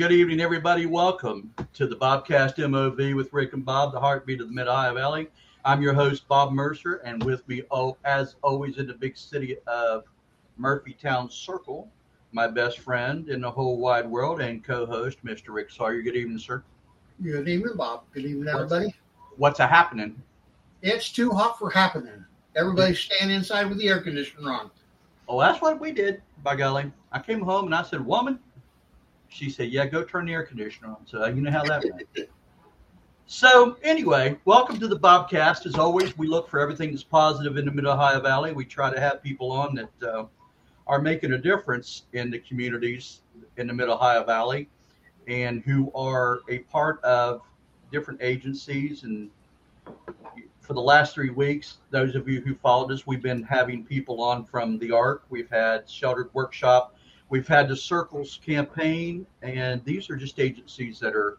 Good evening, everybody. Welcome to the Bobcast MOV with Rick and Bob, the heartbeat of the Mid Ohio Valley. I'm your host, Bob Mercer, and with me, oh, as always, in the big city of Murphytown Circle, my best friend in the whole wide world and co-host, Mr. Rick Sawyer. Good evening, sir. Good evening, Bob. Good evening, everybody. What's a happening? It's too hot for happening. Everybody's mm. staying inside with the air conditioner on. Oh, that's what we did, by golly. I came home and I said, Woman, she said, Yeah, go turn the air conditioner on. So you know how that went. so anyway, welcome to the Bobcast. As always, we look for everything that's positive in the Mid Ohio Valley. We try to have people on that uh, are making a difference in the communities in the Mid Ohio Valley and who are a part of different agencies. And for the last three weeks, those of you who followed us, we've been having people on from the ARC. We've had Sheltered Workshop. We've had the Circles campaign. And these are just agencies that are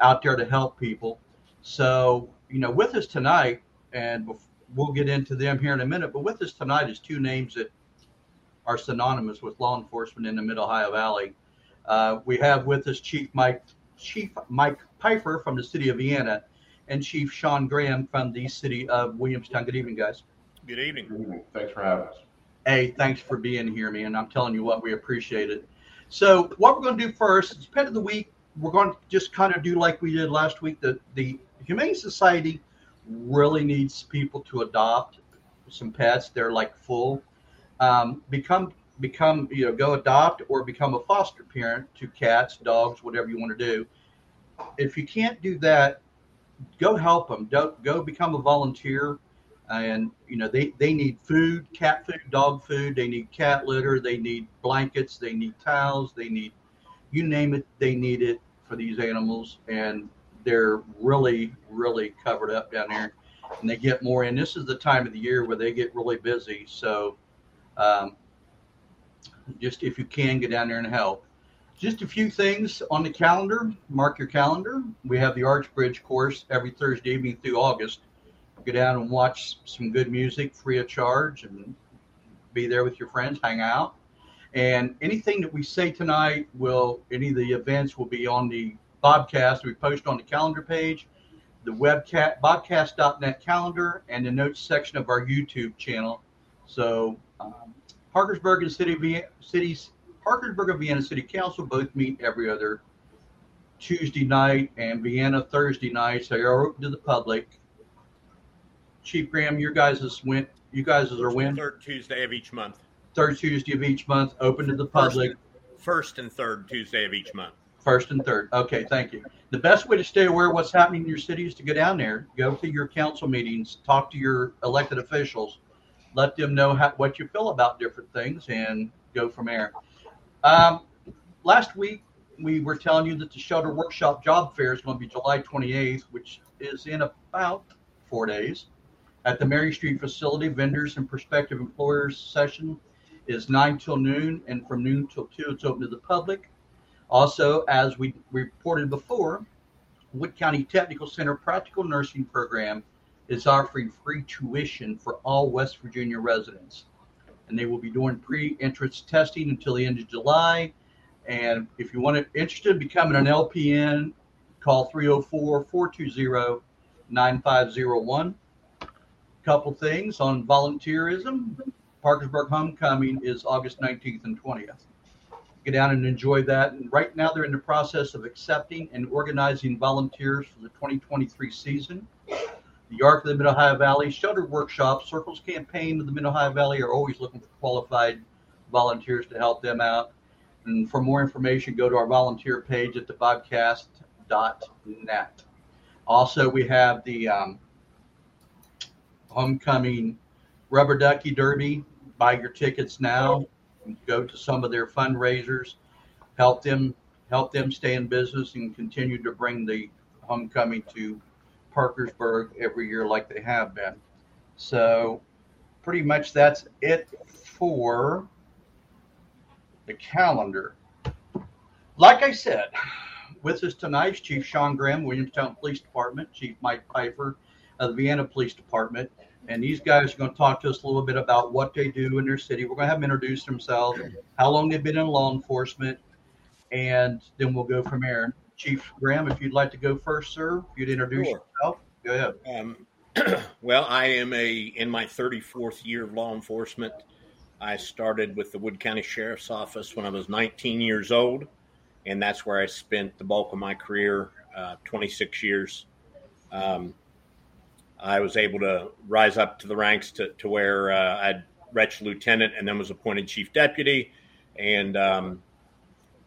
out there to help people. So, you know, with us tonight, and we'll get into them here in a minute, but with us tonight is two names that are synonymous with law enforcement in the Mid Ohio Valley. Uh, we have with us Chief Mike Chief Mike Pifer from the city of Vienna, and Chief Shawn Graham from the city of Williamstown. Good evening, guys. Good evening. Good evening. Thanks for having us. Hey, thanks for being here, man. I'm telling you what, we appreciate it. So, what we're going to do first is pet of the week. We're going to just kind of do like we did last week. The the Humane Society really needs people to adopt some pets. They're like full. Um, become become you know go adopt or become a foster parent to cats dogs whatever you want to do if you can't do that go help them Don't, go become a volunteer and you know they they need food cat food dog food they need cat litter they need blankets they need towels they need you name it they need it for these animals and they're really really covered up down there and they get more and this is the time of the year where they get really busy so um, just if you can get down there and help. Just a few things on the calendar. Mark your calendar. We have the Arch Bridge course every Thursday evening through August. Go down and watch some good music free of charge and be there with your friends, hang out. And anything that we say tonight will, any of the events will be on the Bobcast. We post on the calendar page, the webcast, bobcast.net calendar, and the notes section of our YouTube channel. So um, Parkersburg and City cities Parkersburg and Vienna City Council both meet every other Tuesday night and Vienna Thursday night, so you're open to the public. Chief Graham, your guys' went you guys are when? Third Tuesday of each month. Third Tuesday of each month, open to the public. First, first and third Tuesday of each month. First and third. Okay, thank you. The best way to stay aware of what's happening in your city is to go down there, go to your council meetings, talk to your elected officials, let them know how, what you feel about different things and go from there. Um, last week, we were telling you that the Shelter Workshop Job Fair is going to be July 28th, which is in about four days. At the Mary Street facility, vendors and prospective employers session is 9 till noon, and from noon till 2, it's open to the public. Also, as we reported before, Wood County Technical Center Practical Nursing Program is offering free tuition for all West Virginia residents. And they will be doing pre entrance testing until the end of July. And if you want to interested in becoming an LPN, call 304 420 9501. Couple things on volunteerism. Parkersburg Homecoming is August 19th and 20th. Get down and enjoy that. And right now, they're in the process of accepting and organizing volunteers for the 2023 season. The Arc of the Mid Ohio Valley, Sheltered Workshop, Circles Campaign of the Mid Ohio Valley are always looking for qualified volunteers to help them out. And for more information, go to our volunteer page at thebobcast.net. Also, we have the um, homecoming rubber ducky derby. Buy your tickets now. Go to some of their fundraisers. Help them help them stay in business and continue to bring the homecoming to Parkersburg every year like they have been. So pretty much that's it for the calendar. Like I said, with us tonight is Chief Shawn Graham, Williamstown Police Department, Chief Mike Pifer of the Vienna Police Department. And these guys are going to talk to us a little bit about what they do in their city. We're going to have them introduce themselves, how long they've been in law enforcement, and then we'll go from there. Chief Graham, if you'd like to go first, sir, if you'd introduce Sure. yourself, go ahead. Um, well, I am a in my 34th year of law enforcement. I started with the Wood County Sheriff's Office when I was 19 years old, and that's where I spent the bulk of my career, uh, 26 years. Um, I was able to rise up to the ranks to, to where uh, I'd reached lieutenant and then was appointed chief deputy. And um,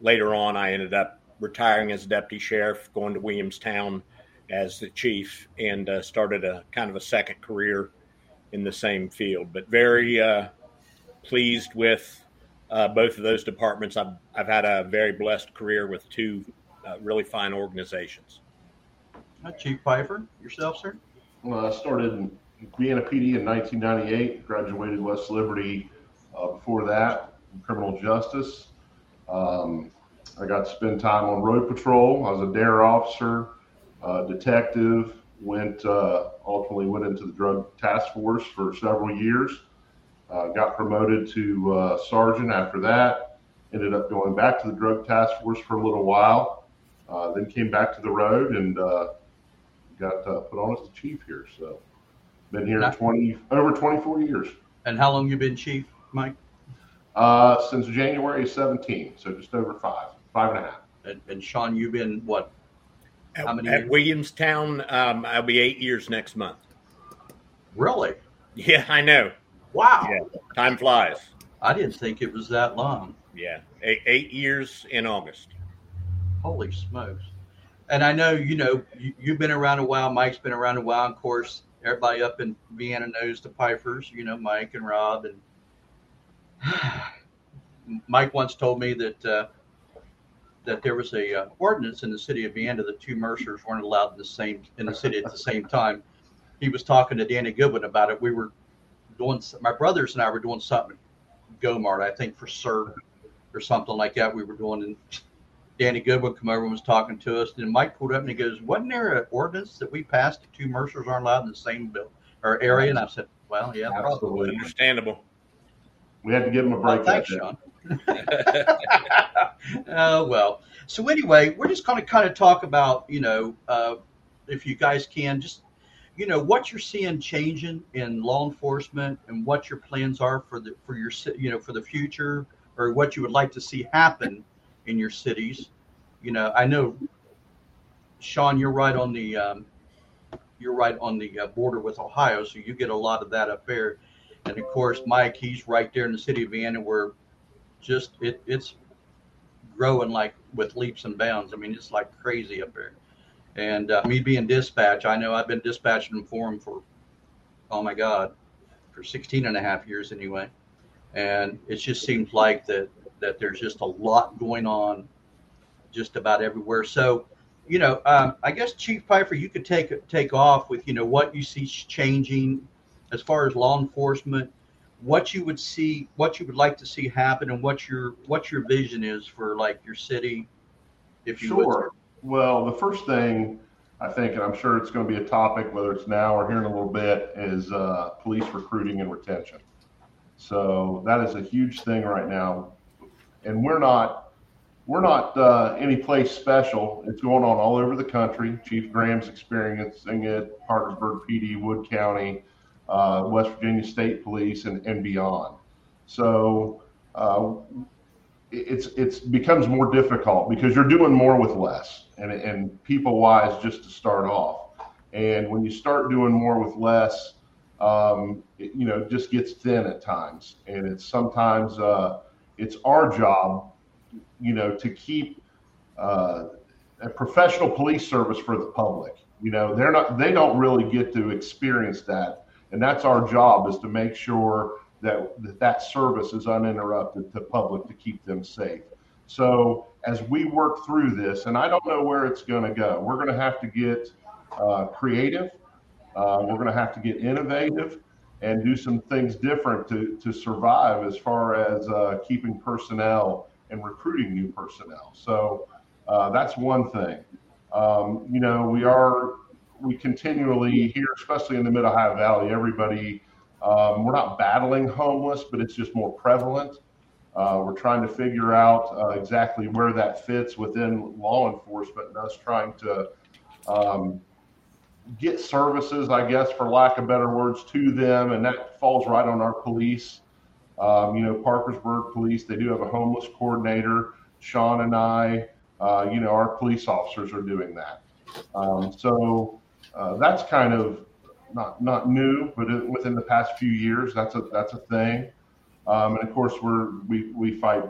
later on, I ended up retiring as deputy sheriff, going to Williamstown as the chief, and uh, started a kind of a second career in the same field. But very uh, pleased with uh, both of those departments. I've, I've had a very blessed career with two uh, really fine organizations. Chief Pifer, yourself, sir. Uh, started being a PD in 1998, graduated West Liberty uh, before that, in criminal justice. Um, I got to spend time on road patrol. I was a dare officer, uh, detective, went uh, ultimately went into the drug task force for several years. Uh, got promoted to uh, sergeant after that. Ended up going back to the drug task force for a little while. Then came back to the road and got uh, put on as the chief here. So been here Nice. 20 over 24 years And how long you been chief, Mike? uh, since January 17. So just over five, five and a half. And, and Shawn, you've been what? At, How many at years? Williamstown, um, I'll be eight years next month. Really? Yeah, I know. Wow. Yeah. Time flies. I didn't think it was that long. Yeah, eight, eight years in August. Holy smokes. And I know, you know, you, you've been around a while. Mike's been around a while. Of course, everybody up in Vienna knows the Pifers, you know, Mike and Rob. And Mike once told me that uh, that there was a uh, ordinance in the city of Vienna that two Mercers weren't allowed in the same in the city at the same time. He was talking to Danny Goodwin about it. We were doing my brothers and I were doing something Gomart, I think for CERT or something like that. We were doing and Danny Goodwin come over and was talking to us. And Mike pulled up and he goes, "Wasn't there an ordinance that we passed that two Mercers aren't allowed in the same bill or area?" And I said, "Well, yeah, probably." Absolutely. Understandable. We had to give him a Well, break. thanks, that Shawn. day. uh, well, so anyway, we're just going to kind of talk about, you know, uh, if you guys can, just, you know, what you're seeing changing in law enforcement and what your plans are for the for your you know for the future or what you would like to see happen in your cities. You know, I know, Shawn, you're right on the um, you're right on the uh, border with Ohio, so you get a lot of that up there. And of course, Mike, he's right there in the city of Vienna, where just it, it's growing like with leaps and bounds. I mean, it's like crazy up there. And uh, me being dispatch, I know I've been dispatching for him for, oh my God, for 16 and a half years anyway. And it just seems like that, that there's just a lot going on just about everywhere. So, you know, um, I guess Chief Pifer, you could take take off with, you know, what you see changing as far as law enforcement, what you would see, what you would like to see happen, and what your what your vision is for like your city, if you would. Sure. Well, the first thing I think, and I'm sure it's going to be a topic, whether it's now or here in a little bit, is uh, police recruiting and retention. So that is a huge thing right now, and we're not we're not uh, any place special. It's going on all over the country. Chief Graham's experiencing it, Parkersburg PD, Wood County, uh, West Virginia State Police, and, and beyond. So uh, it's it's becomes more difficult because you're doing more with less, and and people wise just to start off. And when you start doing more with less, um, it, you know, just gets thin at times, and it's sometimes uh, it's our job, you know, to keep uh, a professional police service for the public. You know, they're not they don't really get to experience that, and that's our job is to make sure that that, that service is uninterrupted to public to keep them safe. So as we work through this, and I don't know where it's going to go, we're going to have to get uh, creative. Uh, we're going to have to get innovative and do some things different to, to survive as far as uh, keeping personnel and recruiting new personnel. So uh, that's one thing. Um, you know, we are, we continually here, especially in the Mid Ohio Valley, everybody, um, we're not battling homeless, but it's just more prevalent. Uh, we're trying to figure out uh, exactly where that fits within law enforcement and us trying to um, get services, I guess, for lack of better words, to them. And that falls right on our police. Um, you know, Parkersburg Police, they do have a homeless coordinator. Shawn and I, uh, you know, our police officers are doing that. Um, so uh, that's kind of not not new, but within the past few years, that's a that's a thing. Um, and of course, we're we we fight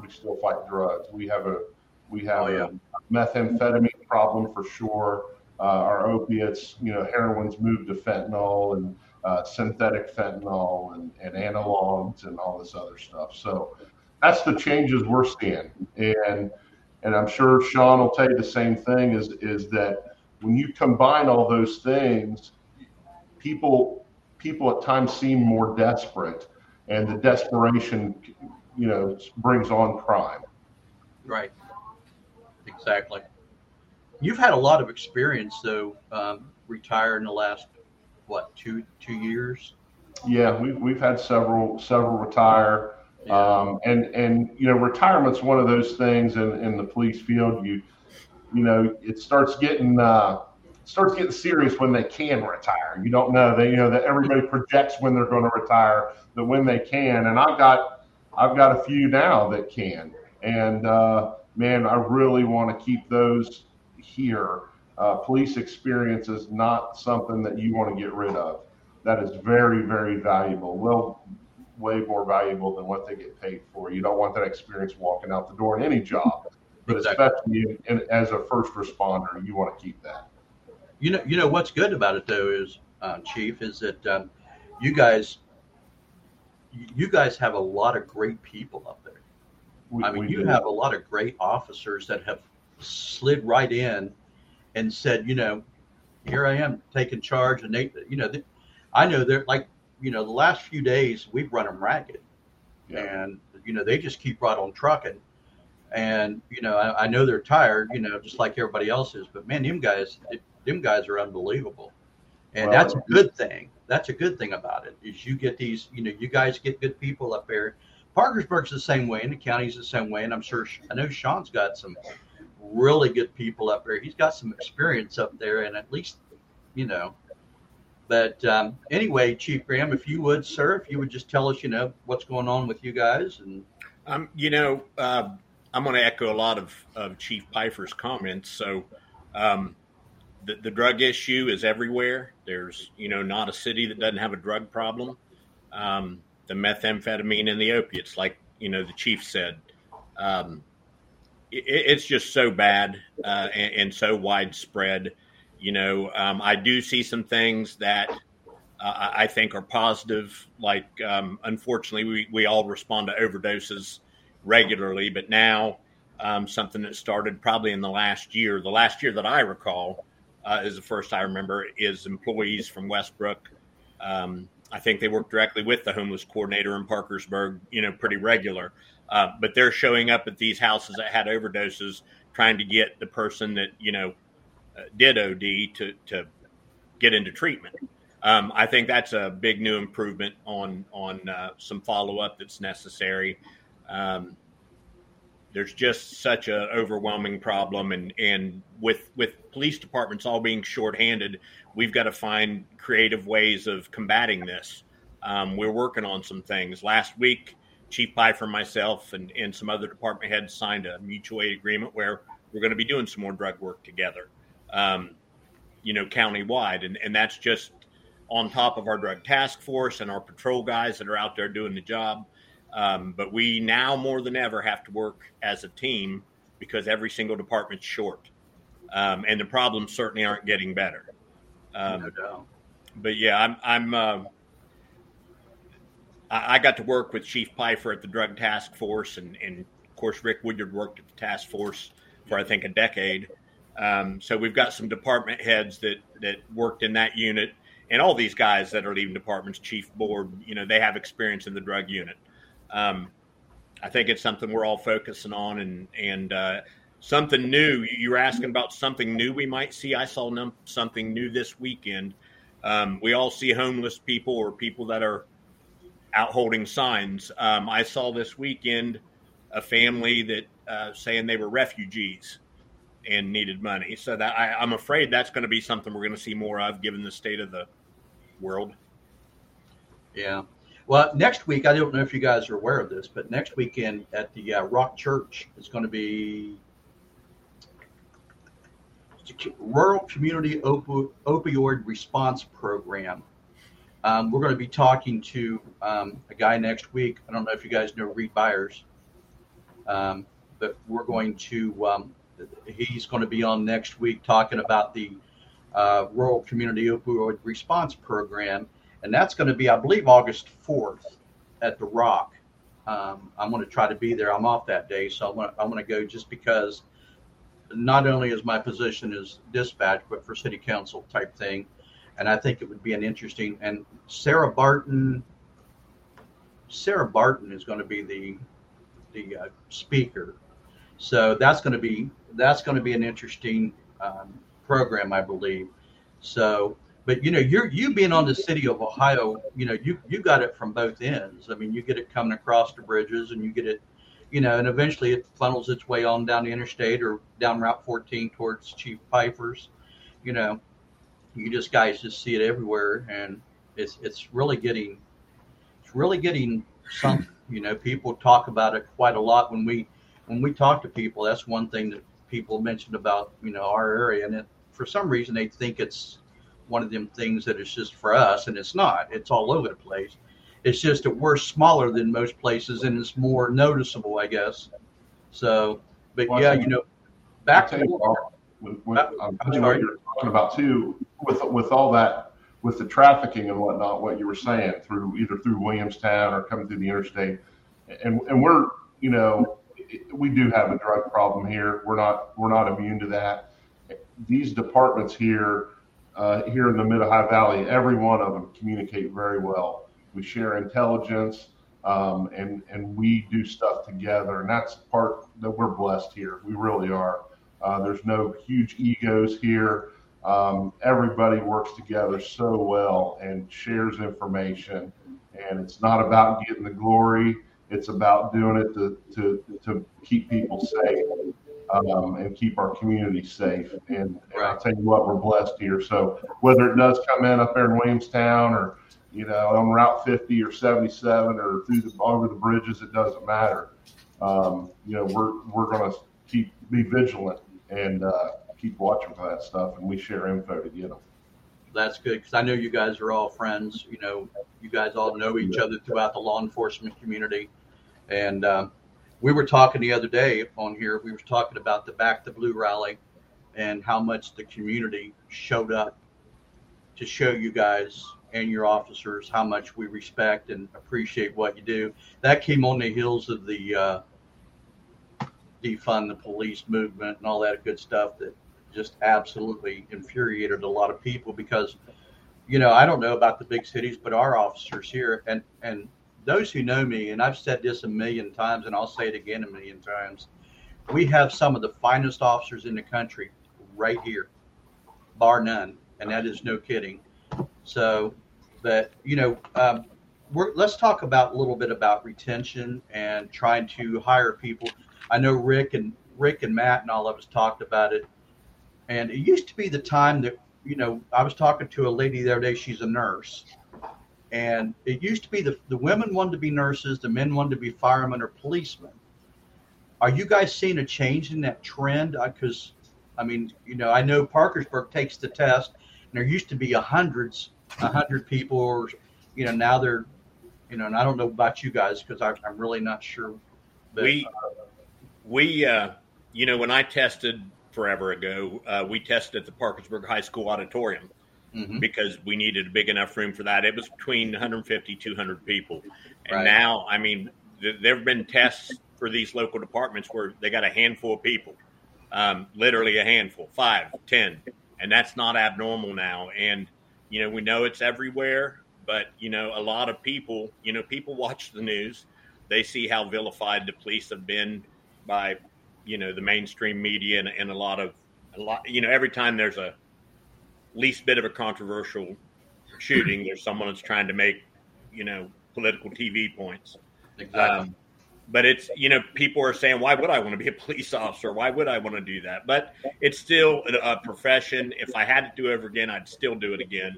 we still fight drugs. We have a we have oh, yeah. a methamphetamine problem for sure. Uh, our opiates, you know, heroin's moved to fentanyl and uh, synthetic fentanyl and, and analogs and all this other stuff. So that's the changes we're seeing. And and I'm sure Shawn will tell you the same thing is is that when you combine all those things, people people at times seem more desperate and the desperation, you know, brings on crime. Right. Exactly. You've had a lot of experience, though. Um, retired in the last what two two years? Yeah, we've we've had several several retire, yeah. um, and and you know, retirement's one of those things in in the police field. You you know, it starts getting. Uh, starts getting serious when they can retire. You don't know. They you know that everybody projects when they're going to retire, but when they can, and I've got I've got a few now that can, and uh, man, I really want to keep those here. Uh, police experience is not something that you want to get rid of. That is very very valuable. Well, way more valuable than what they get paid for. You don't want that experience walking out the door in any job, but exactly. especially in, in, as a first responder, you want to keep that. You know, you know what's good about it though is, uh, Chief, is that um, you guys, you guys have a lot of great people up there. We, I mean, you do. have a lot of great officers that have slid right in and said, you know, here I am taking charge, and they, you know, they, I know they're like, you know, the last few days we've run them ragged, yeah. and you know they just keep right on trucking, and you know I, I, know they're tired, you know, just like everybody else is, but man, them guys, them guys are unbelievable, and well, that's a good thing. That's a good thing about it is you get these, you know, you guys get good people up there. Parkersburg's the same way, and the county's the same way, and I'm sure I know Shawn's got some really good people up there. He's got some experience up there, and at least, you know. But um, anyway, Chief Graham, if you would, sir, if you would just tell us, you know, what's going on with you guys, and um, you know, uh, I'm going to echo a lot of, of Chief Pifer's comments. So, um, the, the drug issue is everywhere. There's, you know, not a city that doesn't have a drug problem. Um, the methamphetamine and the opiates, like, you know, the chief said, um, it, it's just so bad uh, and, and, so widespread. You know, um, I do see some things that uh, I think are positive. Like, um, unfortunately, we, we all respond to overdoses regularly, but now um, something that started probably in the last year, the last year that I recall, uh, is the first I remember, is employees from Westbrook. Um, I think they work directly with the homeless coordinator in Parkersburg, you know, pretty regular. Uh, but they're showing up at these houses that had overdoses, trying to get the person that you know uh, did OD to to get into treatment. Um, I think that's a big new improvement on on uh, some follow up that's necessary. Um, there's just such a overwhelming problem and and with with police departments all being shorthanded we've got to find creative ways of combating this um, we're working on some things last week chief pifer myself and, and some other department heads signed a mutual aid agreement where we're going to be doing some more drug work together um, you know countywide and, and that's just on top of our drug task force and our patrol guys that are out there doing the job um, but we now more than ever have to work as a team because every single department's short, um, and the problems certainly aren't getting better. Um, no doubt. But yeah, I'm. I'm uh, I got to work with Chief Pifer at the Drug Task Force, and, and of course Rick Woodyard worked at the task force for I think a decade. Um, so we've got some department heads that that worked in that unit, and all these guys that are leaving departments, chief board, you know, they have experience in the drug unit. Um, I think it's something we're all focusing on, and and uh, something new. You were asking about something new we might see. I saw num- something new this weekend. Um, we all see homeless people or people that are out holding signs. Um, I saw this weekend a family that uh, saying they were refugees and needed money. So that I, I'm afraid that's going to be something we're going to see more of, given the state of the world. Yeah. Well, next week, I don't know if you guys are aware of this, but next weekend at the uh, Rock Church is going to be Rural Community Opi- Opioid Response Program. Um, we're going to be talking to um, a guy next week. I don't know if you guys know Reed Byers, um, but we're going to, um, he's going to be on next week talking about the uh, Rural Community Opioid Response Program. And that's going to be, I believe, August 4th at the Rock. Um, I'm going to try to be there. I'm off that day, so I'm going to, I'm going to go just because not only is my position as dispatch, but for city council type thing. And I think it would be an interesting. And Sarah Barton, Sarah Barton is going to be the the uh, speaker. So that's going to be that's going to be an interesting um, program, I believe. So, but you know, you're you being on the city of Ohio, you know, you you got it from both ends. I mean, you get it coming across the bridges, and you get it, you know, and eventually it funnels its way on down the interstate or down Route 14 towards Chief Pifer's. You know, you just guys just see it everywhere, and it's it's really getting it's really getting something. You know, people talk about it quite a lot when we when we talk to people. That's one thing that people mentioned about you know our area, and it, for some reason they think it's one of them things that is just for us, and it's not. It's all over the place. It's just that we're smaller than most places, and it's more noticeable, I guess. So, but Well, yeah, you know, back I'll tell you to with, with, I'm I'm what sorry. you're talking about too, with with all that, with the trafficking and whatnot, what you were saying through either through Williamstown or coming through the interstate, and and we're you know we do have a drug problem here. We're not we're not immune to that. These departments here uh, here in the Mid Ohio Valley, every one of them communicate very well. We share intelligence. Um, and and we do stuff together, and that's part that we're blessed here. We really are. Uh, there's no huge egos here. Um, everybody works together so well and shares information. And it's not about getting the glory. It's about doing it to, to, to keep people safe um, and keep our community safe. And, and I'll tell you what, we're blessed here. So whether it does come in up there in Williamstown or, you know, on Route 50 or 77 or through the, over the bridges, it doesn't matter. Um, you know, we're, we're going to keep, be vigilant and uh, keep watching for that stuff, and we share info to get them. that's good because I know you guys are all friends. You know, you guys all know each other throughout the law enforcement community. And um, we were talking the other day on here. We were talking about the Back the Blue rally and how much the community showed up to show you guys and your officers how much we respect and appreciate what you do. That came on the heels of the uh, defund the police movement and all that good stuff that just absolutely infuriated a lot of people because you know i don't know about the big cities but our officers here and and those who know me and i've said this a million times and i'll say it again a million times we have some of the finest officers in the country right here bar none and that is no kidding. So but you know um, let's talk about a little bit about retention and trying to hire people i know rick and rick and matt and all of us talked about it and it used to be the time that, you know, I was talking to a lady the other day, she's a nurse. And it used to be the, the women wanted to be nurses, the men wanted to be firemen or policemen. Are you guys seeing a change in that trend? Because, I mean, you know, I know Parkersburg takes the test, and there used to be a hundreds, a hundred people, or, you know, now they're, you know, and I don't know about you guys because I'm really not sure. But, we uh, we uh, you know when I tested forever ago, uh, we tested at the Parkersburg High School auditorium Mhm. because we needed a big enough room for that. It was between 150 200 people, and Right. now I mean th- there have been tests for these local departments where they got a handful of people, um, literally a handful, five, ten, and that's not abnormal now. And you know we know it's everywhere, but you know a lot of people, you know, people watch the news, they see how vilified the police have been by you know the mainstream media and, and a lot of a lot you know every time there's a least bit of a controversial shooting there's someone that's trying to make you know political TV points. Exactly. Um, but it's you know people are saying why would I want to be a police officer? Why would I want to do that? But it's still a, profession. If I had to do it over again, I'd still do it again.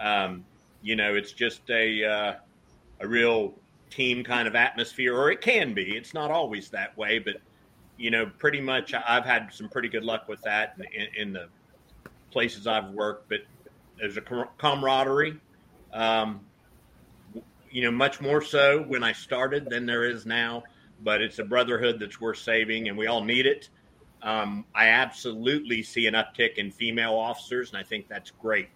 Um, you know, it's just a uh, a real team kind of atmosphere, or it can be. It's not always that way, but you know, pretty much I've had some pretty good luck with that in, in the places I've worked. But there's a camaraderie. Um, you know, much more so when I started than there is now. But it's a brotherhood that's worth saving, and we all need it. Um, I absolutely see an uptick in female officers, and I think that's great.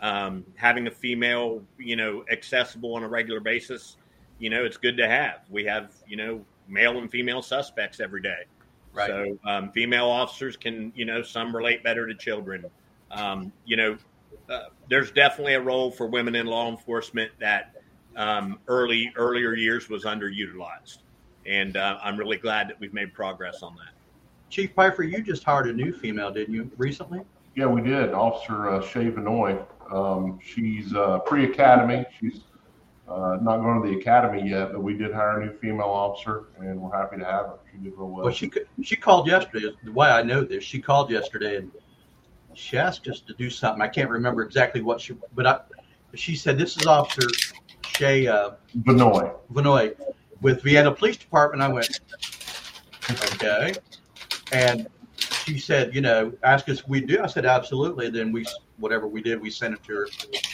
Um, having a female, you know, accessible on a regular basis, you know, it's good to have. We have, you know, male and female suspects every day. Right. So um, female officers can, you know, some relate better to children. Um, you know, uh, there's definitely a role for women in law enforcement that um, early earlier years was underutilized, and uh, I'm really glad that we've made progress on that. Chief Pifer, you just hired a new female, didn't you, recently? Yeah, we did. Officer uh, Shay Vanoy. Um, she's uh, pre-academy. She's uh, not going to the academy yet, but we did hire a new female officer, and we're happy to have her. She did real well. Well, she she called yesterday. The way I know this, she called yesterday and she asked us to do something. I can't remember exactly what she, but I, she said this is Officer Shay uh, Vanoy. Vanoy with Vienna Police Department. I went, okay, and she said, you know, ask us we do. I said absolutely. Then we whatever we did, we sent it to her.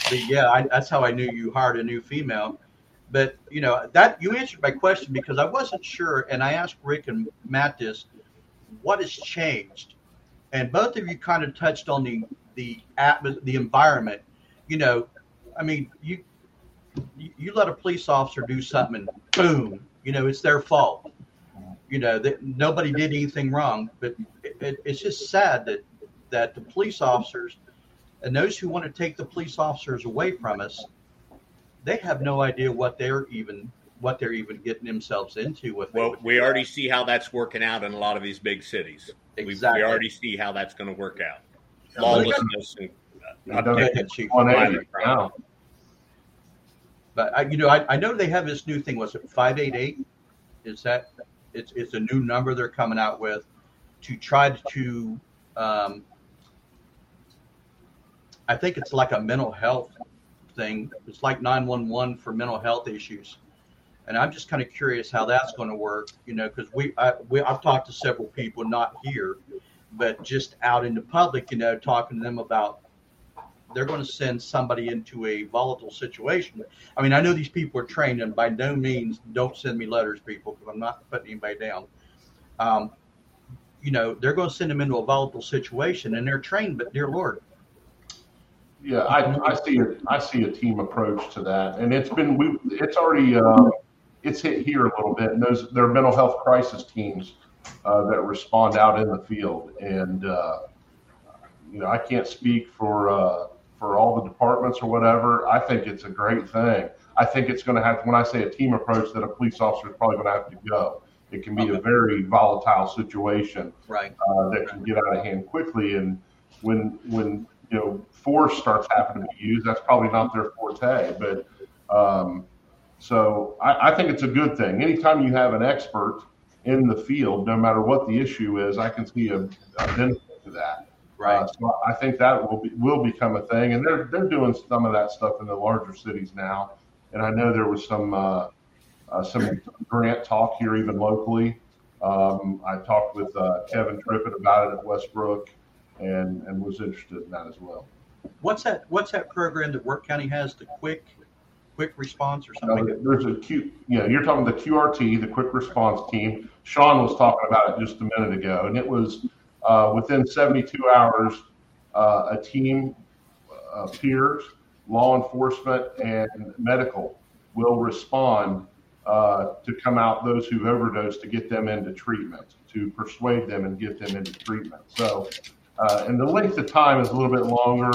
But yeah, I, that's how I knew you hired a new female. But you know that you answered my question because I wasn't sure, and I asked Rick and Matt this: what has changed? And both of you kind of touched on the the atmos- the environment. You know, I mean, you you let a police officer do something, and boom, you know, it's their fault. You know that nobody did anything wrong, but it, it, it's just sad that that the police officers and those who want to take the police officers away from us, they have no idea what they're even what they're even getting themselves into with. Well, we already see how that's working out in a lot of these big cities. Exactly. We, we already see how that's going to work out. Lawlessness and uh, But I, you know, I, I know they have this new thing. Was it five eight eight? Is that it's it's a new number they're coming out with to try to um, I think it's like a mental health thing. It's like 911 for mental health issues. And I'm just kind of curious how that's going to work, you know, because we, I, we, I've talked to several people, not here, but just out in the public, you know, talking to them about they're going to send somebody into a volatile situation. I mean, I know these people are trained, and by no means don't send me letters, people, because I'm not putting anybody down. Um, you know, they're going to send them into a volatile situation, and they're trained, but dear Lord, yeah, I, I see a, I see a team approach to that, and it's been we it's already uh, it's hit here a little bit. And those there are mental health crisis teams uh, that respond out in the field, and uh, you know I can't speak for uh, for all the departments or whatever. I think it's a great thing. I think it's going to have when I say a team approach that a police officer is probably going to have to go. It can be okay. a very volatile situation, right? Uh, that can get out of hand quickly, and when when you know force starts happening to be used, that's probably not their forte. But um, so I, I, think it's a good thing. Anytime you have an expert in the field, no matter what the issue is, I can see a, a benefit to that. Right. Uh, so I think that will be, will become a thing, and they're they're doing some of that stuff in the larger cities now. And I know there was some uh, uh, some grant talk here, even locally. Um, I talked with uh, Kevin Trippett about it at Westbrook and and was interested in that as well. What's that? What's that program that Wood County has? The quick quick response or something? No, there's a Q. Yeah, you're talking the QRT, the quick response team. Shawn was talking about it just a minute ago, and it was uh, within 72 hours, uh, a team, uh, peers, law enforcement, and medical will respond uh, to come out those who've overdosed to get them into treatment, to persuade them and get them into treatment. So uh, and the length of time is a little bit longer.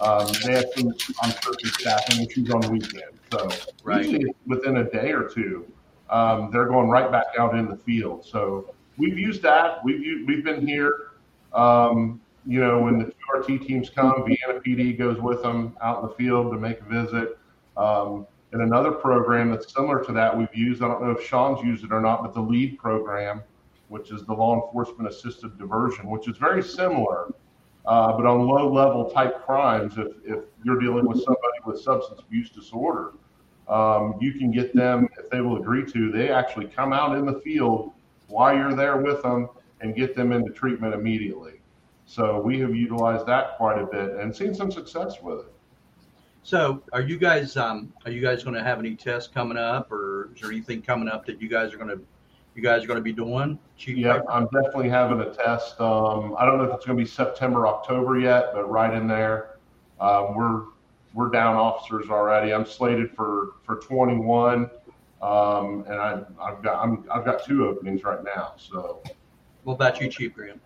Um, they have some, sure, staffing issues on weekends. So right. usually within a day or two, um, they're going right back out in the field. So we've used that. We've used, we've been here. Um, you know, when the QRT teams come, Vienna PD goes with them out in the field to make a visit. Um, And another program that's similar to that we've used, I don't know if Shawn's used it or not, but the LEAD program, which is the law enforcement assisted diversion, which is very similar, uh, but on low level type crimes. If, if you're dealing with somebody with substance abuse disorder, um, you can get them, if they will agree to, they actually come out in the field while you're there with them and get them into treatment immediately. So we have utilized that quite a bit and seen some success with it. So, are you guys um, are you guys going to have any tests coming up, or is there anything coming up that you guys are going to you guys are going to be doing? Chief yeah, I'm definitely having a test. Um, I don't know if it's going to be September, October yet, but right in there, uh, we're we're down officers already. I'm slated for for 21, um, and I, I've got I'm, I've got two openings right now. So, what about you, Chief Graham?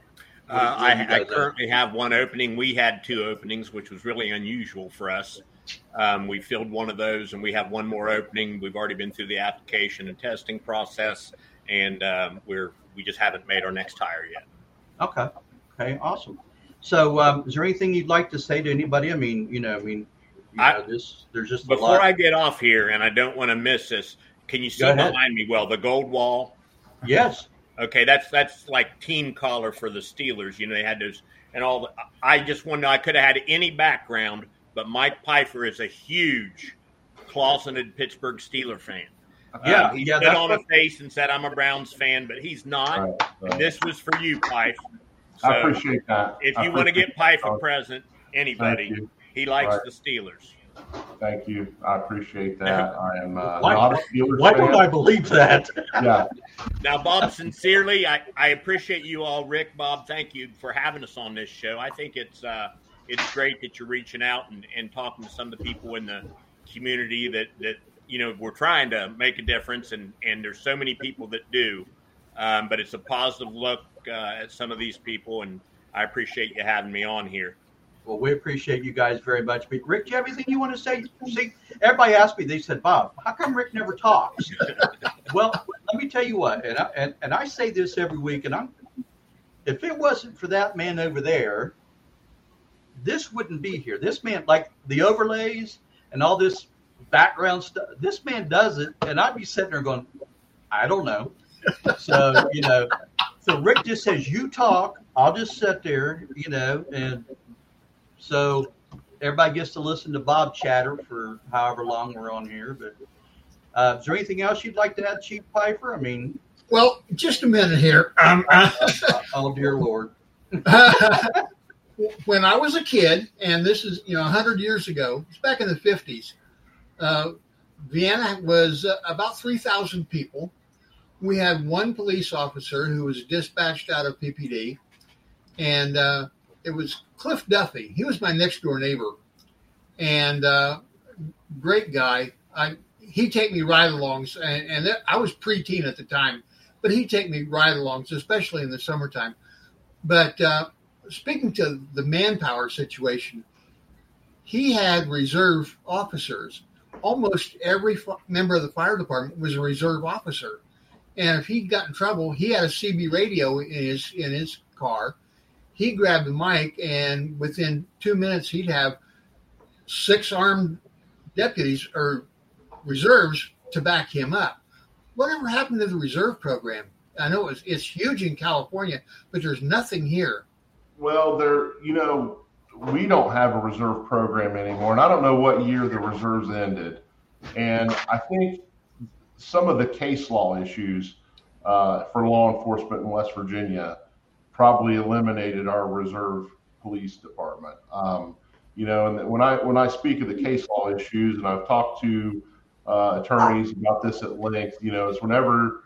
Uh, I, I, currently have one opening. We had two openings, which was really unusual for us. Um, we filled one of those, and we have one more opening. We've already been through the application and testing process, and um, we're we just haven't made our next hire yet. Okay. Okay. Awesome. So, um, is there anything you'd like to say to anybody? I mean, you know, I mean, I, know, this there's just before I get off here, and I don't want to miss this. Can you still remind me? Well, the gold wall. Yes. Okay, that's that's like team collar for the Steelers. You know, they had those and all. The, I just wonder. I could have had any background, but Mike Pifer is a huge closeted Pittsburgh Steeler fan. Yeah, uh, he yeah, stood on what... a face and said, "I'm a Browns fan," but he's not. Right, right. This was for you, Pife. So I appreciate that. If you want to get Pife a present, anybody, he likes right. the Steelers. Thank you. I appreciate that. I am uh, why, not a Steelers Why don't I believe that? yeah. Now, Bob, sincerely, I, I appreciate you all. Rick, Bob, thank you for having us on this show. I think it's uh, it's great that you're reaching out and, and talking to some of the people in the community that, that you know we're trying to make a difference, and, and there's so many people that do. Um, but it's a positive look uh, at some of these people, and I appreciate you having me on here. Well, we appreciate you guys very much. But Rick, do you have anything you want to say? See, everybody asked me. They said, "Bob, how come Rick never talks?" well, let me tell you what, and I, and, and I say this every week, and I'm if it wasn't for that man over there, this wouldn't be here. This man, like the overlays and all this background stuff, this man does it, and I'd be sitting there going, I don't know. So you know, so Rick just says, "You talk." I'll just sit there, you know, and so everybody gets to listen to Bob chatter for however long we're on here. But uh, is there anything else you'd like to add, Chief Pifer? I mean, well, just a minute here. Um, oh dear Lord. when I was a kid, and this is you know hundred years ago, it's back in the fifties. Uh, Vienna was uh, about three thousand people. We had one police officer who was dispatched out of PPD, and uh, it was Cliff Duffy. He was my next door neighbor, and uh, great guy. I he'd take me ride-alongs, and, and I was preteen at the time, but he'd take me ride-alongs, especially in the summertime. But uh, speaking to the manpower situation, he had reserve officers. Almost every f- member of the fire department was a reserve officer, and if he got in trouble, he had a CB radio in his in his car he grabbed the mic, and within two minutes, he'd have six armed deputies or reserves to back him up. Whatever happened to the reserve program? I know it's, it's huge in California, but there's nothing here. Well, there, you know, we don't have a reserve program anymore, and I don't know what year the reserves ended. And I think some of the case law issues uh, for law enforcement in West Virginia probably eliminated our reserve police department. Um, you know, and when I when I speak of the case law issues, and I've talked to uh, attorneys about this at length, you know, is whenever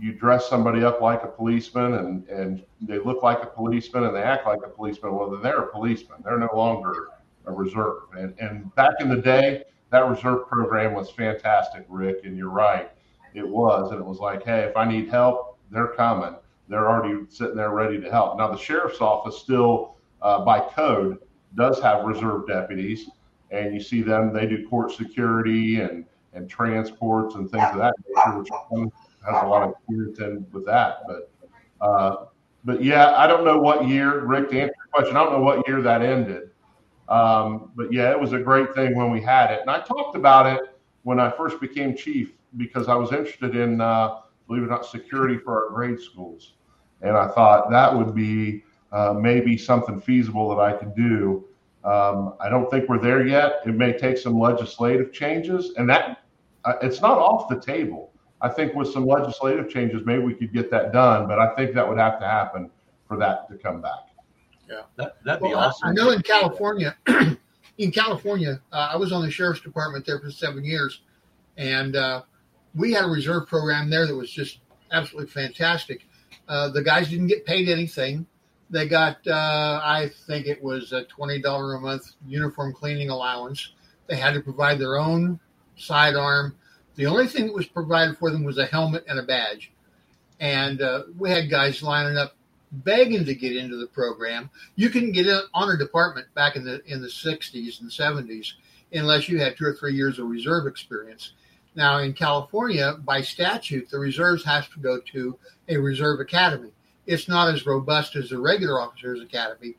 you dress somebody up like a policeman and and they look like a policeman and they act like a policeman, well, then they're a policeman. They're no longer a reserve. And and back in the day, that reserve program was fantastic, Rick. And you're right, it was. And it was like, hey, if I need help, they're coming they're already sitting there ready to help. Now, the sheriff's office still, uh, by code, does have reserve deputies, and you see them. They do court security and and transports and things of that nature, has a lot of experience in with that. But uh, but yeah, I don't know what year, Rick. To answer your question, I don't know what year that ended. Um, but yeah, it was a great thing when we had it, and I talked about it when I first became chief because I was interested in, uh, believe it or not, security for our grade schools. And I thought that would be uh, maybe something feasible that I could do. Um, I don't think we're there yet. It may take some legislative changes, and that uh, it's not off the table. I think with some legislative changes, maybe we could get that done, but I think that would have to happen for that to come back. Yeah, that, that'd be Well, awesome. I know in California, in California, uh, I was on the sheriff's department there for seven years, and uh, we had a reserve program there that was just absolutely fantastic. Uh, the guys didn't get paid anything. They got, uh, I think it was a twenty dollar a month uniform cleaning allowance. They had to provide their own sidearm. The only thing that was provided for them was a helmet and a badge. And uh, we had guys lining up begging to get into the program. You couldn't get in, on a department back in the in the 60s and 70s unless you had two or three years of reserve experience. Now in California, by statute, the reserves has to go to a reserve academy. It's not as robust as a regular officers academy,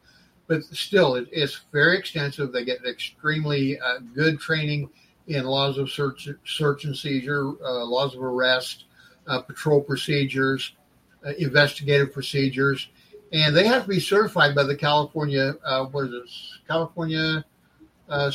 but still, it, it's very extensive. They get extremely uh, good training in laws of search, search and seizure, uh, laws of arrest, uh, patrol procedures, uh, investigative procedures, and they have to be certified by the California uh, what is it? California uh,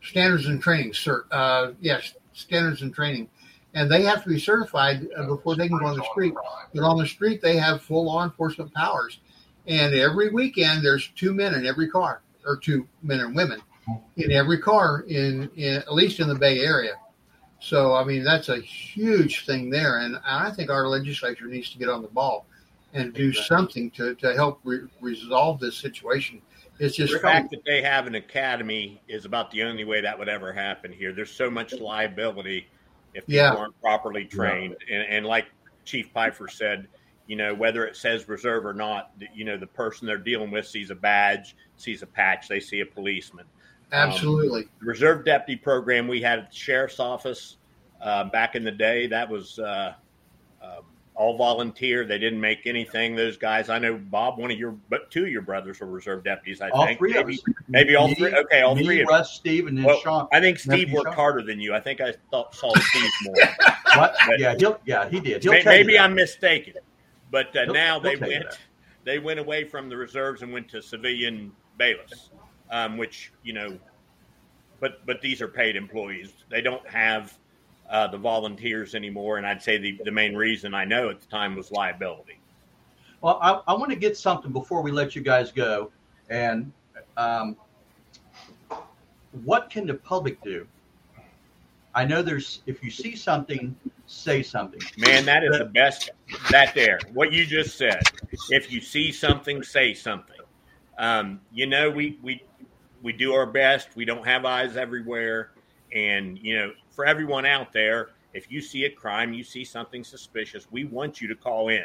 Standards and Training, cert. Uh, yes, Standards and Training, and they have to be certified before they can go on the street. But on the street, they have full law enforcement powers, and every weekend there's two men in every car, or two men and women in every car in, in at least in the Bay Area. So I mean that's a huge thing there, and I think our legislature needs to get on the ball and do Exactly. something to, to help re- resolve this situation. It's just the fact that they have an academy is about the only way that would ever happen here. There's so much liability if people Yeah. aren't properly trained. And, and like Chief Pifer said, you know, whether it says reserve or not, you know, the person they're dealing with sees a badge, sees a patch, they see a policeman. Absolutely The reserve deputy program we had at the sheriff's office uh, back in the day, that was uh, um, all volunteer. They didn't make anything. Those guys, I know Bob, one of your, but two of your brothers were reserve deputies. I all think three maybe, maybe all Me- three. Okay, all me, three of Russ, Steve, and then Well, Sean. I think Steve worked Sean. harder than you. I think I thought saw Steve more. What? but- yeah, he'll, yeah, he did. He'll Maybe that. I'm mistaken, but uh, now they went they went away from the reserves and went to civilian bailiffs, um, which you know, but but these are paid employees. They don't have uh, the volunteers anymore, and I'd say the the main reason I know at the time was liability. Well, I, I want to get something before we let you guys go. And um, what can the public do? I know there's, if you see something, say something. Man, that is the best. That there, what you just said. If you see something, say something. Um, you know, we we we do our best. We don't have eyes everywhere, and you know, for everyone out there, if you see a crime, you see something suspicious, we want you to call in.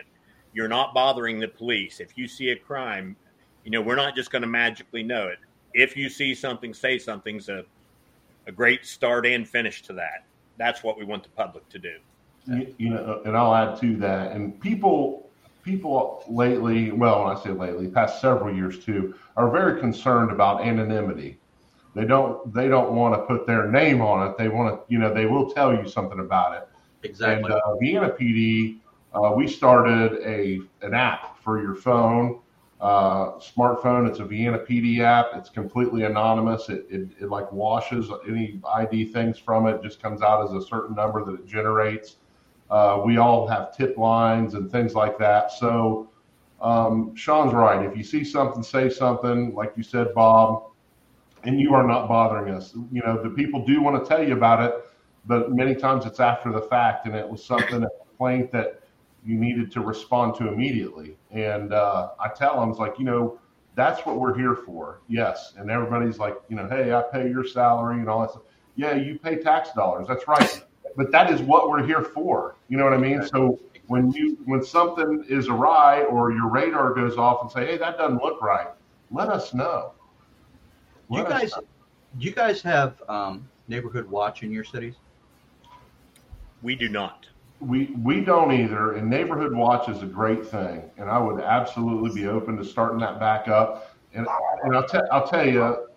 You're not bothering the police. If you see a crime, you know, we're not just going to magically know it. If you see something, say something's a a great start and finish to that. That's what we want the public to do. You, you know, and I'll add to that. And people, people lately, well, when I say lately, past several years too, are very concerned about anonymity. They don't, they don't want to put their name on it. They want to, you know, they will tell you something about it. Exactly. And uh, Vienna PD, uh, we started a an app for your phone, uh, smartphone. It's a Vienna PD app. It's completely anonymous. It, it, it like washes any ID things from it. Just comes out as a certain number that it generates. Uh, we all have tip lines and things like that. So um, Shawn's right. If you see something, say something. Like you said, Bob, and you are not bothering us. You know, the people do want to tell you about it, but many times it's after the fact, and it was something a complaint that you needed to respond to immediately. And uh, I tell them, it's like, you know, that's what we're here for. Yes. And everybody's like, you know, hey, I pay your salary and all that stuff. Yeah, you pay tax dollars. That's right. But that is what we're here for. You know what I mean? So when you when something is awry or your radar goes off and say, hey, that doesn't look right, let us know. you Let us guys, know. you guys have um, neighborhood watch in your cities? We do not. We we don't either, and neighborhood watch is a great thing, and I would absolutely be open to starting that back up. And and I'll tell I'll tell you,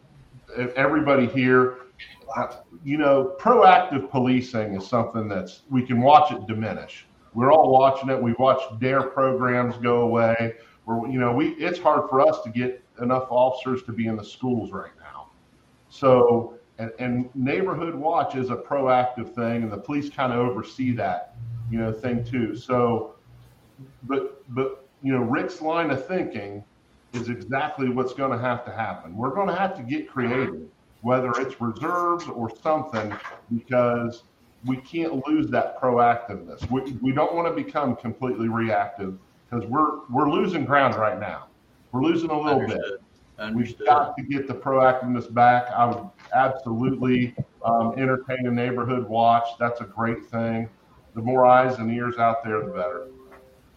if everybody here, you know, proactive policing is something that's we can watch it diminish. We're all watching it. We've watched DARE programs go away. Where you know we it's hard for us to get enough officers to be in the schools right now. So and, and neighborhood watch is a proactive thing, and the police kind of oversee that you know thing too. So, but but you know Rick's line of thinking is exactly what's going to have to happen. We're going to have to get creative whether it's reserves or something, because we can't lose that proactiveness. We, we don't want to become completely reactive because we're we're losing ground right now. We're losing a little Understood. bit. Understood. We've got to get the proactiveness back. I would absolutely um, entertain a neighborhood watch. That's a great thing. The more eyes and ears out there, the better.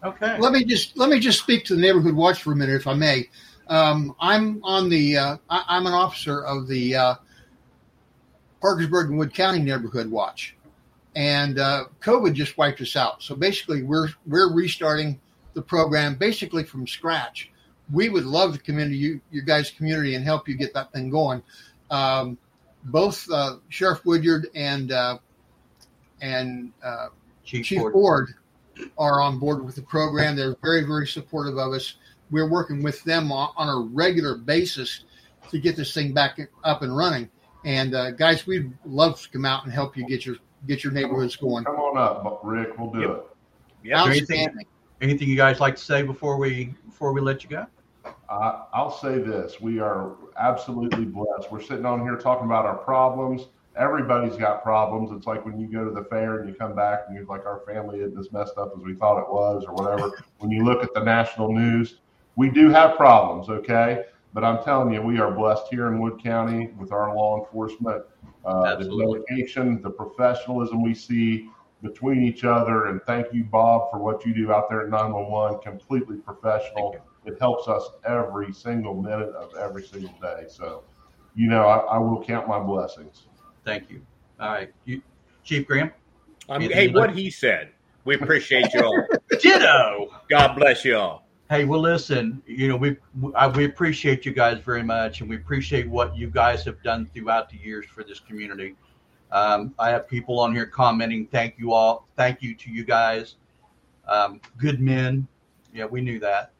Okay. Let me just let me just speak to the neighborhood watch for a minute, if I may. Um, I'm on the. Uh, I, am an officer of the uh, Parkersburg and Wood County Neighborhood Watch, and uh, COVID just wiped us out. So basically, we're we're restarting the program basically from scratch. We would love to come into you, your guys' community and help you get that thing going. Um, both uh, Sheriff Woodyard and uh, and uh, Chief, Chief Ford. Ford are on board with the program. They're very very supportive of us we're working with them on, on, a regular basis to get this thing back up and running. And uh, guys, we'd love to come out and help you get your get your neighborhoods going. Come on up, Rick. We'll do yep. it. Yeah. Anything, anything you guys like to say before we before we let you go? Uh, I'll say this: we are absolutely blessed. We're sitting on here talking about our problems. Everybody's got problems. It's like when you go to the fair and you come back and you're like, our family isn't as messed up as we thought it was, or whatever. when you look at the national news, we do have problems, okay? But I'm telling you, we are blessed here in Wood County with our law enforcement, uh, the dedication, the professionalism we see between each other. And thank you, Bob, for what you do out there at 911. Completely professional. It helps us every single minute of every single day. So, you know, I, I will count my blessings. Thank you. All right, you, Chief Graham. Um, hey, what he said. We appreciate you all. Ditto. God bless you all. Hey, well, listen, you know, we we appreciate you guys very much, and we appreciate what you guys have done throughout the years for this community. Um, I have people on here commenting, thank you all, thank you to you guys, um, good men. Yeah, we knew that,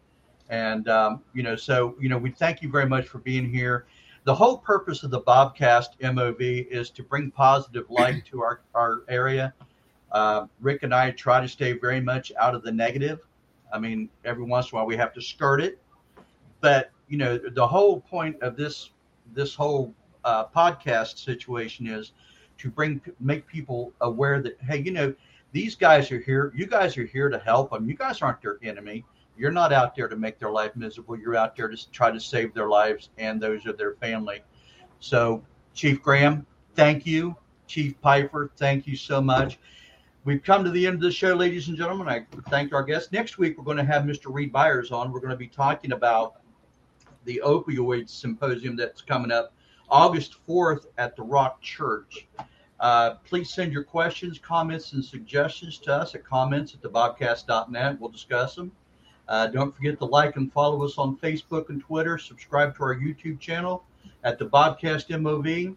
and um, you know, so you know, we thank you very much for being here. The whole purpose of the Bobcast MOV is to bring positive light to our our area. Uh, Rick and I try to stay very much out of the negative I mean, every once in a while we have to skirt it, but you know, the whole point of this this whole uh, podcast situation is to bring make people aware that hey, you know, these guys are here. You guys are here to help them. You guys aren't their enemy. You're not out there to make their life miserable. You're out there to try to save their lives and those of their family. So, Chief Graham, thank you. Chief Pifer, thank you so much. We've come to the end of the show, ladies and gentlemen. I thank our guests. Next week, we're going to have Mr. Reed Byers on. We're going to be talking about the opioid symposium that's coming up August 4th at the Rock Church. Uh, please send your questions, comments, and suggestions to us at comments at thebobcast.net. We'll discuss them. Uh, don't forget to like and follow us on Facebook and Twitter. Subscribe to our YouTube channel at the Bobcast MOV.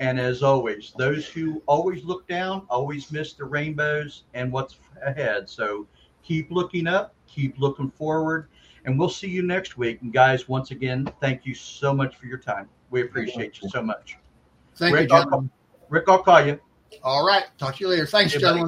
And as always, those who always look down always miss the rainbows and what's ahead. So keep looking up, keep looking forward, and we'll see you next week. And guys, once again, thank you so much for your time. We appreciate you so much. Thank Rick, you, gentlemen. I'll, Rick, I'll call you. All right. Talk to you later. Thanks, gentlemen.